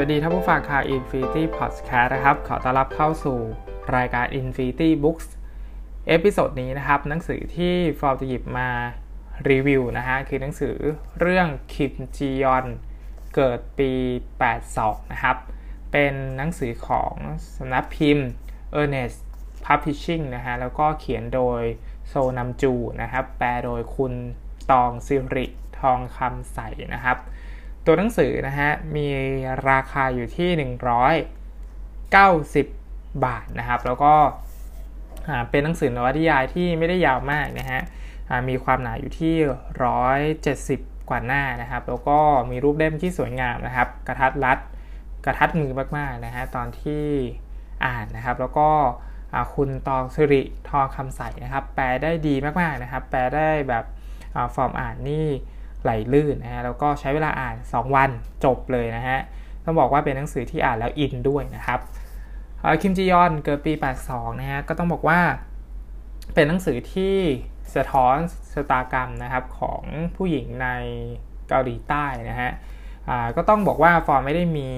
วัสดีท่านผู้ฟังข่าว Infinity Podcast นะครับ ขอต้อนรับเข้าสู่รายการ Infinity Books episode นี้นะครับ หนังสือที่ฟอร์จะหยิบมารีวิวนะฮะ คือหนังสือเรื่องคิมจียอง เกิดปี 82 นะครับ เป็นหนังสือของสำนักพิมพ์ Earnest Publishing นะฮะ แล้วก็เขียนโดยโชนัมจูนะครับ แปลโดยคุณตรองสิริทองคำใสนะครับ ตัวหนังสือนะฮะมีราคาอยู่ที่ 190 บาทนะครับ แล้วก็เป็นหนังสือนวนิยายที่ไม่ได้ยาวมากนะฮะมีความหนาอยู่ที่ 170 กว่าหน้านะครับ แล้วก็มีรูปเล่มที่สวยงามนะครับ กระทัดรัดกระทัดมือมากๆนะฮะตอนที่อ่านนะครับ แล้วก็คุณตองสิริทองคำใสนะครับ แปลได้ดีมากๆนะครับ แปลได้แบบฟอร์มอ่านนี่ ไหลลื่นนะฮะแล้วก็ใช้เวลาอ่าน 2 วันจบเลยนะฮะต้องบอกว่าเป็นหนังสือที่อ่านแล้วอินด้วยนะครับคิมจียองเกิดปี 82 นะฮะก็ต้องบอกว่าเป็นหนังสือที่สะท้อนชะตากรรมนะครับของผู้หญิงในเกาหลีใต้นะฮะก็ต้องบอกว่าฟอร์มไม่ได้มี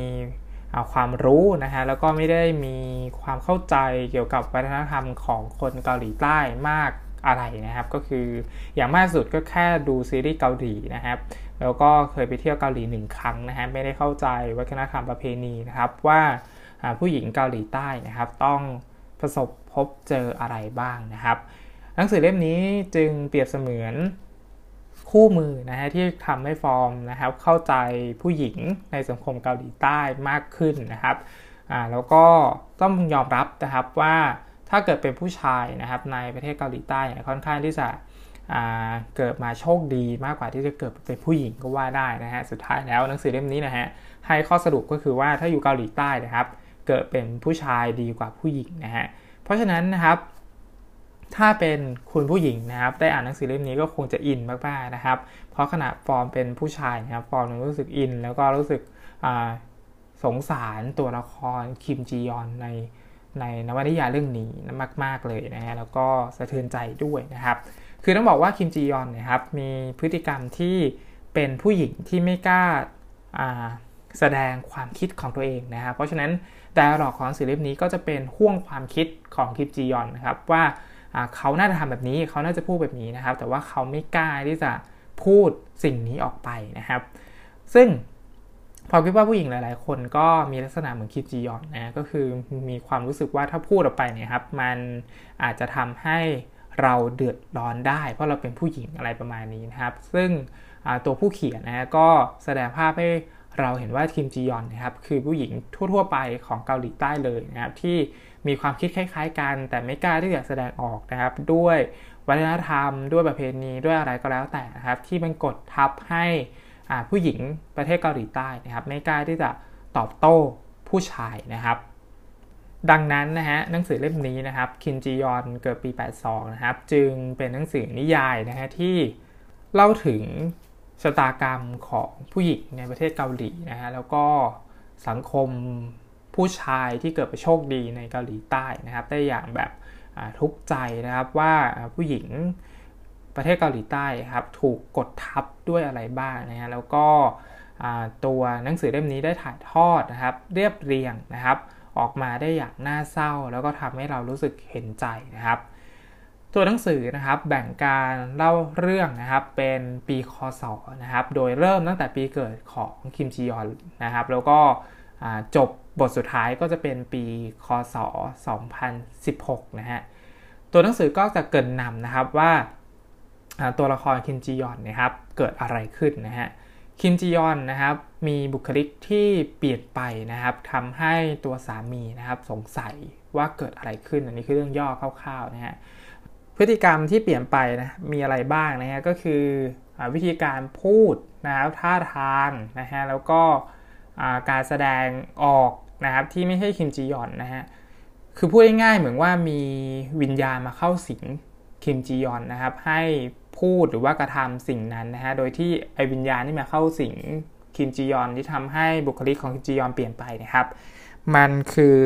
ความรู้นะฮะแล้วก็ไม่ได้มีความเข้าใจเกี่ยวกับวัฒนธรรมของคนเกาหลีใต้มาก อะไรนะครับ ก็คืออย่างมากสุดก็แค่ดูซีรีส์เกาหลีนะครับ แล้วก็เคยไปเที่ยวเกาหลีหนึ่งครั้งนะฮะไม่ได้เข้าใจวัฒนธรรมประเพณีนะครับว่าผู้หญิงเกาหลีใต้นะครับ ต้องประสบพบเจออะไรบ้างนะครับ หนังสือเล่มนี้จึงเปรียบเสมือนคู่มือนะฮะที่ทำให้ฟอร์มนะครับ เข้าใจผู้หญิงในสังคมเกาหลีใต้มากขึ้นนะครับแล้วก็ต้องยอมรับนะครับว่า ถ้าเกิดเป็นผู้ชายนะครับในประเทศเกาหลีใต้เนี่ยค่อนข้างที่จะเกิดมาโชคดีมากกว่าที่จะเกิดเป็นผู้หญิงก็ว่าได้นะฮะสุดท้ายแล้วหนังสือเล่มนี้นะฮะให้ข้อสรุปก็คือว่าถ้าอยู่เกาหลีใต้นะครับ เกิดเป็นผู้ชายดีกว่าผู้หญิงนะฮะเพราะฉะนั้นนะครับถ้าเป็นคุณผู้หญิงนะครับ ได้อ่านหนังสือเล่มนี้ก็คงจะอินมากๆนะครับ เพราะขณะฟอร์มเป็นผู้ชายนะครับฟอร์มรู้สึกอิน แล้วก็รู้สึกสงสารตัวละครคิมจียอนใน ในนวนิยายเรื่องนี้มาก ๆเลยนะฮะแล้วก็สะเทือนใจด้วยนะครับ คือต้องบอกว่าคิมจียอนนะครับมีพฤติกรรมที่เป็นผู้หญิงที่ไม่กล้าแสดงความคิดของตัวเองนะครับ เพราะฉะนั้นแต่หลอกของสื่อเล่มนี้ก็จะเป็นห่วงความคิดของคิมจียอนนะครับว่าเขาน่าจะทำแบบนี้เขาน่าจะพูดแบบนี้นะครับ แต่ว่าเขาไม่กล้าที่จะพูดสิ่งนี้ออกไปนะครับ ซึ่ง พอคิดว่าผู้หญิงหลาย ๆ คนก็มีลักษณะเหมือนคิจียอนนะก็คือมีความรู้สึกว่าถ้าพูดออกไปเนี่ยครับมันอาจจะทำให้เราเดือดร้อนได้ เพราะเราเป็นผู้หญิงอะไรประมาณนี้นะครับ ซึ่งตัวผู้เขียนนะก็แสดงภาพให้เราเห็นว่าคิมจียอนนะครับคือผู้หญิงทั่ว ๆ ไปของเกาหลีใต้เลยนะครับที่มีความคิดคล้าย ๆ กัน แต่ไม่กล้าที่จะแสดงออกนะครับ ด้วยวัฒนธรรม ด้วยประเพณีด้วยอะไรก็แล้วแต่นะครับ ที่มันกดทับให้ ผู้หญิงประเทศเกาหลีใต้นะครับไม่กล้าที่จะตอบโต้ผู้ชายนะครับ ดังนั้นนะฮะหนังสือเล่มนี้นะครับคินจียอนเกิดปี 82 นะครับ จึงเป็นหนังสือนิยายนะฮะที่เล่าถึงชะตากรรมของผู้หญิงในประเทศเกาหลีนะฮะแล้วก็สังคมผู้ชายที่เกิดไปโชคดีในเกาหลีใต้นะครับ ได้อย่างแบบทุกข์ใจนะครับว่าผู้หญิง ประเทศเกาหลีใต้ครับถูกกดทับด้วยอะไรบ้างนะฮะแล้วก็ตัวหนังสือเล่มนี้ได้ถ่ายทอดนะครับ เรียบเรียงนะครับ ออกมาได้อย่างน่าเศร้า แล้วก็ทำให้เรารู้สึกเห็นใจนะครับตัวหนังสือนะครับแบ่งการเล่าเรื่องนะครับเป็นปีคศนะครับโดยเริ่มตั้งแต่ปีเกิดของคิมจียอนนะครับ แล้วก็จบบทสุดท้ายก็จะเป็นปีคศ 2016 นะฮะตัวหนังสือก็จะเกินนำนะครับว่า ตัวละครคินจียอนนะครับเกิดอะไรขึ้นนะฮะคินจียอนนะครับมีบุคลิกที่เปลี่ยนไปนะครับทำให้ตัวสามีนะครับสงสัยว่าเกิดอะไรขึ้น อันนี้คือเรื่องย่อคร่าวๆนะฮะพฤติกรรมที่เปลี่ยนไปนะมีอะไรบ้างนะฮะก็คือวิธีการพูดนะครับท่าทางนะฮะแล้วก็การแสดงออกนะครับที่ไม่ใช่คิมจียอนนะฮะคือพูดง่ายๆเหมือนว่ามีวิญญาณมาเข้าสิงคิมจียอนนะครับให้ พูดหรือว่ากระทำสิ่งนั้นนะฮะ โดยที่ไอวิญญาณที่มาเข้าสิงคิมจียอนที่ทำให้บุคลิกของคิมจียอนเปลี่ยนไปนะครับ มันคือ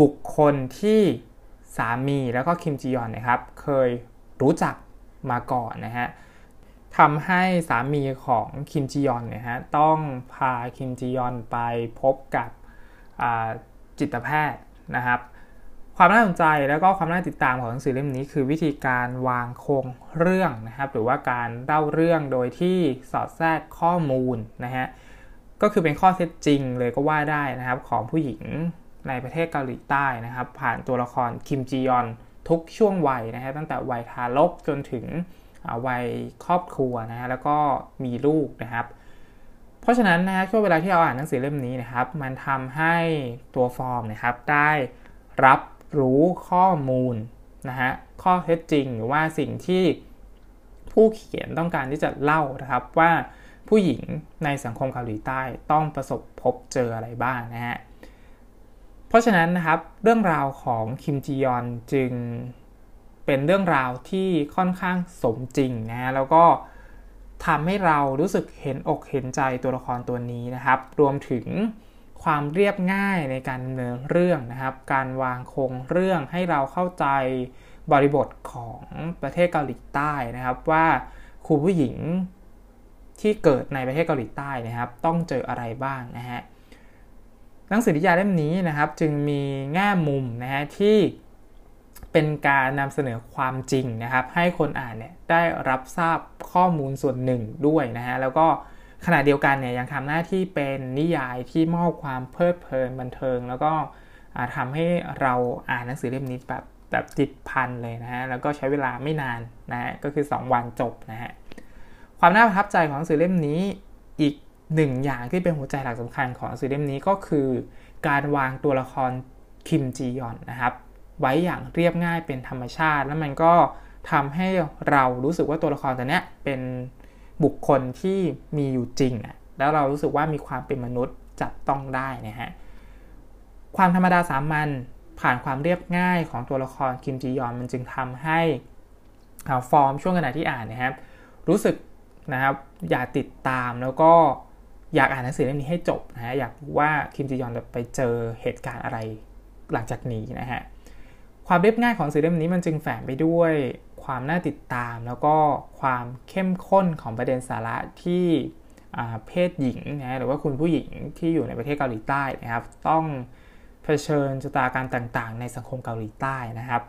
บุคคลที่สามีแล้วก็คิมจียอนนะครับ เคยรู้จักมาก่อนนะฮะทำให้สามีของคิมจียอนเนี่ยฮะต้องพาคิมจียอนไปพบกับจิตแพทย์นะครับ ความน่าสนใจแล้วก็ความน่าติดตามของหนังสือเล่มนี้ คือวิธีการวางโครงเรื่องนะครับ หรือว่าการเล่าเรื่องโดยที่สอดแทรกข้อมูลนะฮะก็คือเป็นข้อเท็จจริงเลยก็ว่าได้นะครับ ของผู้หญิงในประเทศเกาหลีใต้นะครับ ผ่านตัวละครคิมจียอนทุกช่วงวัยนะฮะตั้งแต่วัยทารกจนถึงวัยครอบครัวนะฮะแล้วก็มีลูกนะครับ เพราะฉะนั้นนะฮะช่วงเวลาที่เราอ่านหนังสือเล่มนี้นะครับ มันทำให้ตัวฟอร์มนะครับได้รับ รู้ข้อมูลนะฮะข้อเท็จจริงหรือว่าสิ่งที่ผู้เขียนต้องการที่จะเล่านะครับว่าผู้หญิงในสังคมเกาหลีใต้ต้องประสบพบเจออะไรบ้างนะฮะเพราะฉะนั้นนะครับเรื่องราวของคิมจียอนจึงเป็นเรื่องราวที่ค่อนข้างสมจริงนะฮะแล้วก็ทำให้เรารู้สึกเห็นอกเห็นใจตัวละครตัวนี้นะครับ รวมถึง ความเรียบง่ายในการดำเนินเรื่องนะครับ การวางโครงเรื่องให้เราเข้าใจบริบทของประเทศเกาหลีใต้นะครับ ว่าครูผู้หญิงที่เกิดในประเทศเกาหลีใต้นะครับ ต้องเจออะไรบ้างนะฮะหนังสือนิยายเล่มนี้นะครับ จึงมีแง่มุมนะฮะที่เป็นการนำเสนอความจริงนะครับ ให้คนอ่านเนี่ยได้รับทราบข้อมูลส่วนหนึ่งด้วยนะฮะแล้วก็ ขณะเดียวกันเนี่ยยังทำหน้าที่เป็นนิยายที่มอบความเพลิดเพลินบันเทิง แล้วก็ทำให้เราอ่านหนังสือเล่มนี้แบบแบบติดพันเลยนะฮะแล้วก็ใช้เวลาไม่นานนะฮะก็คือ 2 วันจบนะฮะความน่าประทับใจของหนังสือเล่มนี้อีกหนึ่งอย่างที่เป็นหัวใจหลักสำคัญของหนังสือเล่มนี้ก็คือ การวางตัวละครคิมจียอนนะครับ ไว้อย่างเรียบง่ายเป็นธรรมชาติ แล้วมันก็ทำให้เรารู้สึกว่าตัวละครตัวเนี้ยเป็น บุคคลที่มีอยู่จริงอะแล้วเรารู้สึกว่ามีความเป็นมนุษย์จับต้องได้นะฮะความธรรมดาสามัญผ่านความเรียบง่ายของตัวละครคิมจียอนมันจึงทำให้ฟอร์มช่วงขณะที่อ่านนะครับ รู้สึกนะครับอยากติดตามแล้วก็อยากอ่านหนังสือเล่มนี้ให้จบนะฮะอยากรู้ว่าคิมจียอนจะไปเจอเหตุการณ์อะไรหลังจากนี้นะฮะความเรียบง่ายของสื่อเล่มนี้มันจึงแฝงไปด้วย ความน่าติดตาม แล้วก็ความเข้มข้นของประเด็นสาระที่เพศหญิงนะหรือว่าคุณผู้หญิงที่อยู่ในประเทศเกาหลีใต้นะครับ ต้องเผชิญชะตาการต่างๆ ในสังคมเกาหลีใต้นะครับ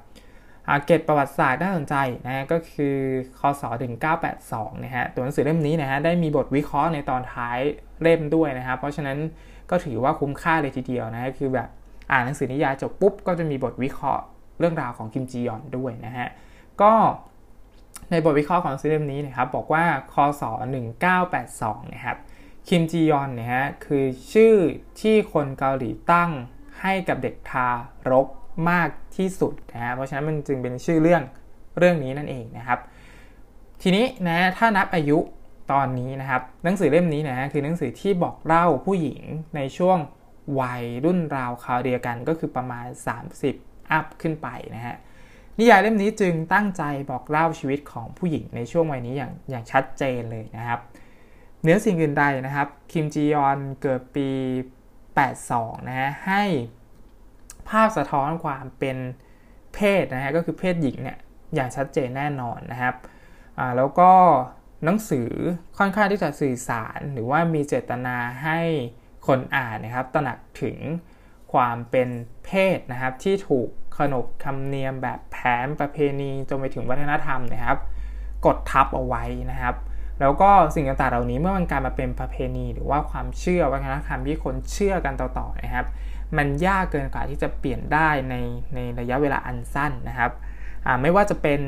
เกตประวัติศาสตร์น่าสนใจนะก็คือคศ1982นะฮะตัวหนังสือเล่มนี้นะฮะได้มีบทวิเคราะห์ในตอนท้ายเล่มด้วยนะครับ เพราะฉะนั้นก็ถือว่าคุ้มค่าเลยทีเดียวนะคือแบบอ่านหนังสือนิยายจบปุ๊บก็จะมีบทวิเคราะห์เรื่องราวของคิมจียอนด้วยนะฮะ ก็ในบทวิเคราะห์ของซีรีส์นี้นะครับบอกว่าคศ 1982 นะครับคิมจียอนเนี่ยฮะคือชื่อที่คนเกาหลีตั้งให้กับเด็กทารกมากที่สุดนะฮะเพราะฉะนั้นมันจึงเป็นชื่อเรื่องเรื่องนี้นั่นเองนะครับ ทีนี้นะถ้านับอายุตอนนี้นะครับหนังสือเล่มนี้นะฮะคือหนังสือที่บอกเล่าผู้หญิงในช่วงวัยรุ่นราวคราวเดียวกันก็คือประมาณ 30 อัพขึ้นไปนะฮะ นิยายเล่มนี้จึงตั้งใจบอกเล่าชีวิตของผู้หญิงในช่วงวัยนี้อย่างอย่างชัดเจนเลยนะครับเนื้อสิ่งอื่นใดนะครับคิมจียอนเกิดปี 82 นะฮะให้ภาพสะท้อนความเป็นเพศนะฮะก็คือเพศหญิงเนี่ยอย่างชัดเจนแน่นอนนะครับแล้วก็หนังสือค่อนข้างที่จะสื่อสาร หรือว่ามีเจตนาให้คนอ่านนะครับตระหนักถึงความเป็นเพศนะครับที่ถูก ขนบธรรมเนียมแบบแผนประเพณีจนไปถึงวัฒนธรรมนะครับ กดทับเอาไว้นะครับ แล้วก็สิ่งต่างๆเหล่านี้เมื่อมันกลายมาเป็นประเพณี หรือว่าความเชื่อวัฒนธรรมที่คนเชื่อกันต่อๆนะครับ มันยากเกินกว่าที่จะเปลี่ยนได้ในในระยะเวลาอันสั้นนะครับไม่ว่าจะเป็น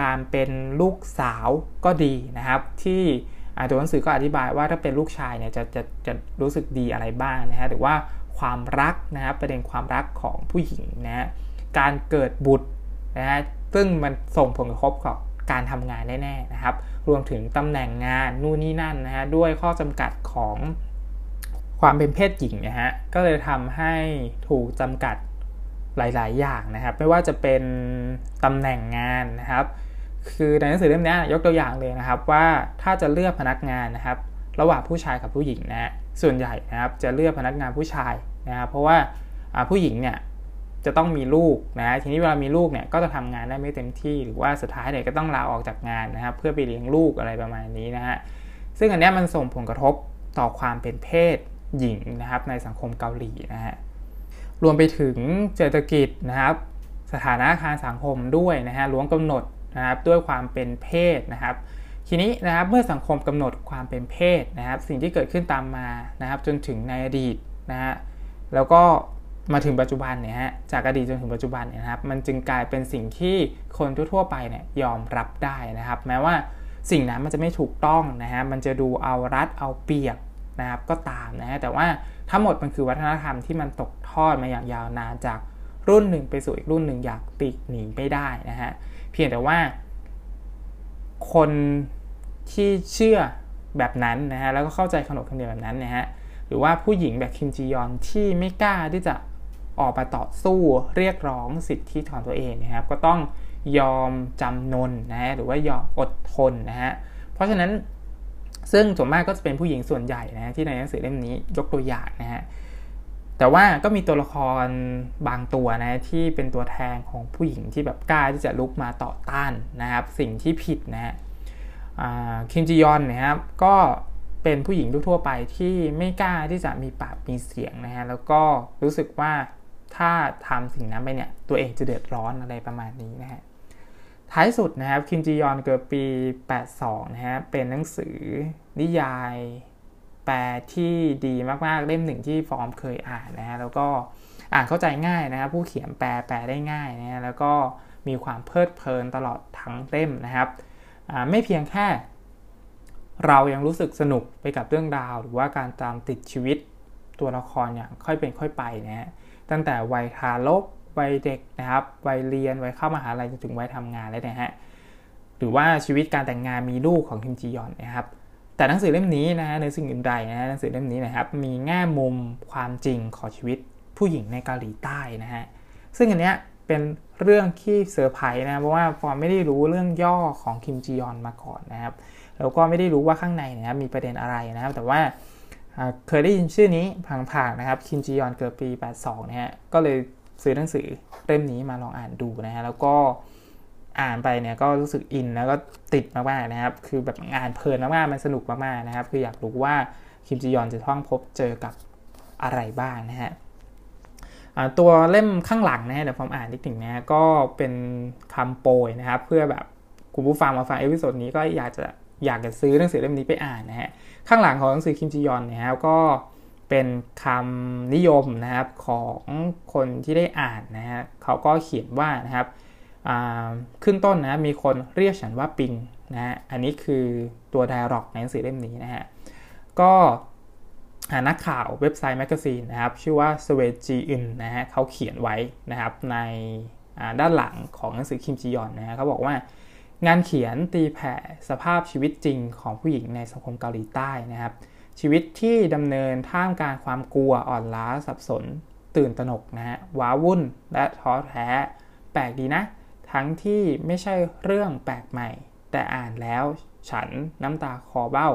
การเป็นลูกสาวก็ดีนะครับ ที่ตัวหนังสือก็อธิบายว่าถ้าเป็นลูกชายเนี่ยจะจะจะรู้สึกดีอะไรบ้างนะฮะหรือว่าความรักนะครับประเด็นความรักของผู้หญิงนะ การเกิดบุตรนะฮะซึ่งมันส่งผลกระทบกับการทำงานแน่ๆนะครับ รวมถึงตำแหน่งงานนู่นนี่นั่นนะฮะด้วยข้อจำกัดของความเป็นเพศหญิงนะฮะก็เลยทำให้ถูกจำกัดหลาย ๆ อย่างนะครับ ไม่ว่าจะเป็นตำแหน่งงานนะครับ คือในหนังสือเล่มนี้ยกตัวอย่างเลยนะครับว่าถ้าจะเลือกพนักงานนะครับ ระหว่างผู้ชายกับผู้หญิงนะส่วนใหญ่นะครับจะเลือกพนักงานผู้ชายนะครับเพราะว่าผู้หญิงเนี่ย จะต้องมีลูกนะทีนี้เวลามีลูกเนี่ยก็จะทำงานได้ไม่เต็มที่หรือว่าสุดท้ายเนี่ยก็ต้องลาออกจากงานนะครับเพื่อไปเลี้ยงลูกอะไรประมาณนี้นะฮะซึ่งอันนี้มันส่งผลกระทบต่อความเป็นเพศหญิงนะครับในสังคมเกาหลีนะฮะรวมไปถึงเศรษฐกิจนะครับสถานะทางสังคมด้วยนะฮะล้วงกำหนดนะครับด้วยความเป็นเพศนะครับทีนี้นะครับเมื่อสังคมกำหนดความเป็นเพศนะครับ สิ่งที่เกิดขึ้นตามมานะครับจนถึงในอดีตนะฮะแล้วก็ มาถึงปัจจุบันเนี่ยฮะจากอดีตจนถึงปัจจุบันเนี่ยนะครับมันจึงกลายเป็นสิ่งที่คนทั่วๆไปเนี่ยยอมรับได้นะครับ แม้ว่าสิ่งนั้นมันจะไม่ถูกต้องนะฮะมันจะดูเอารัดเอาเปรียบนะครับก็ตามนะฮะแต่ว่าทั้งหมดมันคือวัฒนธรรมที่มันตกทอดมาอย่างยาวนานจากรุ่นหนึ่งไปสู่อีกรุ่นหนึ่งอยากติหนีไม่ได้นะฮะเพียงแต่ว่า คนที่เชื่อแบบนั้นนะฮะแล้วก็เข้าใจขนบธรรมเนียมแบบนั้นนะฮะหรือว่าผู้หญิงแบบคิมจียอนที่ไม่กล้าที่จะ ออกมาต่อสู้เรียกร้องสิทธิของตัวเองนะครับ ก็ต้องยอมจำนนนะฮะหรือว่ายอมอดทนนะฮะเพราะฉะนั้นซึ่งส่วนมากก็จะเป็นผู้หญิงส่วนใหญ่นะที่ในหนังสือเล่มนี้ยกตัวอย่างนะฮะแต่ว่าก็มีตัวละครบางตัวนะที่เป็นตัวแทนของผู้หญิงที่แบบกล้าที่จะลุกมาต่อต้านนะครับ สิ่งที่ผิดนะฮะคิมจียอนนะครับก็เป็นผู้หญิงทั่วไปที่ไม่กล้าที่จะมีปากมีเสียงนะฮะแล้วก็รู้สึกว่า ถ้าทำสิ่งนั้นไปเนี่ยตัวเองจะเดือดร้อนอะไรประมาณนี้นะฮะท้ายสุดนะครับคิมจียอนเกิดปี 82 นะฮะเป็นหนังสือนิยาย แปลที่ดีมากๆเล่มหนึ่งที่ฟอร์มเคยอ่านนะฮะแล้วก็อ่านเข้าใจง่ายนะครับผู้เขียนแปลแปลได้ง่ายนะฮะแล้วก็มีความเพลิดเพลินตลอดทั้งเล่มนะครับไม่เพียงแค่เรายังรู้สึกสนุกไปกับเรื่องราว หรือว่าการตามติดชีวิตตัวละครอย่างค่อยเป็นค่อยไปนะฮะ ตั้งแต่วัยทารกวัยเด็กนะครับวัยเรียนวัยเข้ามหาลัยจนถึงวัยทำงานเลยนะฮะหรือว่าชีวิตการแต่งงานมีลูกของคิมจียองนะครับแต่หนังสือเล่มนี้นะฮะในสิ่งอื่นใดนะฮะหนังสือเล่มนี้นะครับมีแง่มุมความจริงของชีวิตผู้หญิงในเกาหลีใต้นะฮะซึ่งอันเนี้ยเป็นเรื่องที่เซอร์ไพรส์นะเพราะว่าฟอร์มไม่ได้รู้เรื่องย่อของคิมจียองมาก่อนนะครับแล้วก็ไม่ได้รู้ว่าข้างในนะครับมีประเด็นอะไรนะครับ แต่ว่า เคยได้ยินชื่อนี้ผ่านๆนะครับคิมจียองเกิดปี 82 นะฮะก็เลยซื้อหนังสือเล่มนี้มาลองอ่านดูนะฮะแล้วก็อ่านไปเนี่ยก็รู้สึกอินแล้วก็ติดมากๆนะครับ คือแบบอ่านเพลินมากๆมันสนุกมากๆนะครับ คืออยากรู้ว่าคิมจียองจะต้องพบเจอกับอะไรบ้างนะฮะตัวเล่มข้างหลังนะฮะเดี๋ยวผมอ่านนิดหนึ่งนะก็เป็นคำโปรยนะครับ เพื่อแบบคุณผู้ฟังมาฟัง episode นี้ก็อยากจะ อยากจะซื้อหนังสือเล่มนี้ไปอ่านนะฮะข้างหลังของหนังสือคิมจียองเนี่ยครับก็เป็นคำนิยมนะครับของคนที่ได้อ่านนะฮะเขาก็เขียนว่านะครับขึ้นต้นนะมีคนเรียกฉันว่าปลิงนะฮะอันนี้คือตัว dialogue ในหนังสือเล่มนี้นะฮะก็นักข่าวเว็บไซต์แมกกาซีนนะครับ ชื่อว่าสเวจีอินนะฮะเขาเขียนไว้นะครับในด้านหลังของหนังสือคิมจียองนะฮะเขาบอกว่า งานเขียนตีแผ่สภาพชีวิตจริงของผู้หญิงในสังคมเกาหลีใต้นะครับ ชีวิตที่ดำเนินท่ามกลางความกลัวอ่อนล้าสับสน ตื่นตระหนกนะฮะว้าวุ่นและท้อแท้ แปลกดีนะ ทั้งที่ไม่ใช่เรื่องแปลกใหม่ แต่อ่านแล้วฉันน้ำตาคอเบ้า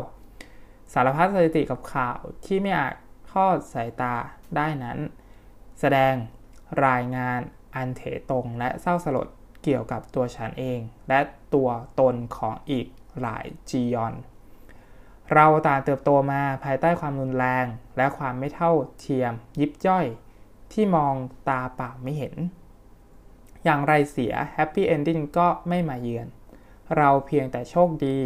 สารพัดสถิติกับข่าวที่ไม่อาจทอดสายตาได้นั้น แสดงรายงานอันเที่ยงตรงและเศร้าสลด เกี่ยวกับตัวฉันเอง และตัวตนของอีกหลายจียอน เราต่างเติบโตมาภายใต้ความรุนแรง และความไม่เท่าเทียมยิบย่อย ที่มองตาเปล่าไม่เห็น อย่างไรเสีย happy ending ก็ไม่มาเยือน เราเพียงแต่โชคดี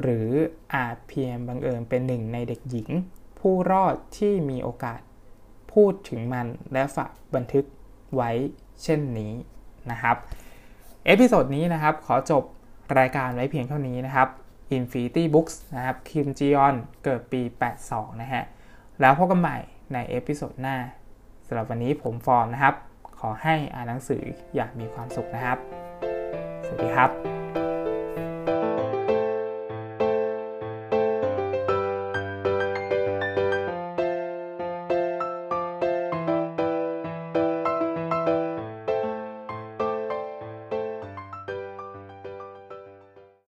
หรืออาจเพียงบังเอิญเป็นหนึ่งในเด็กหญิง ผู้รอดที่มีโอกาสพูดถึงมันและฝากบันทึกไว้เช่นนี้นะครับ episode นี้นะครับ ขอจบรายการไว้เพียงเท่านี้นะครับ Infinity Books นะครับคิมจียองเกิดปี 82 นะฮะ แล้วพบกันใหม่ใน episode หน้าสำหรับวันนี้ผมฟอร์มนะครับ ขอให้อ่านหนังสืออย่างมีความสุขนะครับ สวัสดีครับ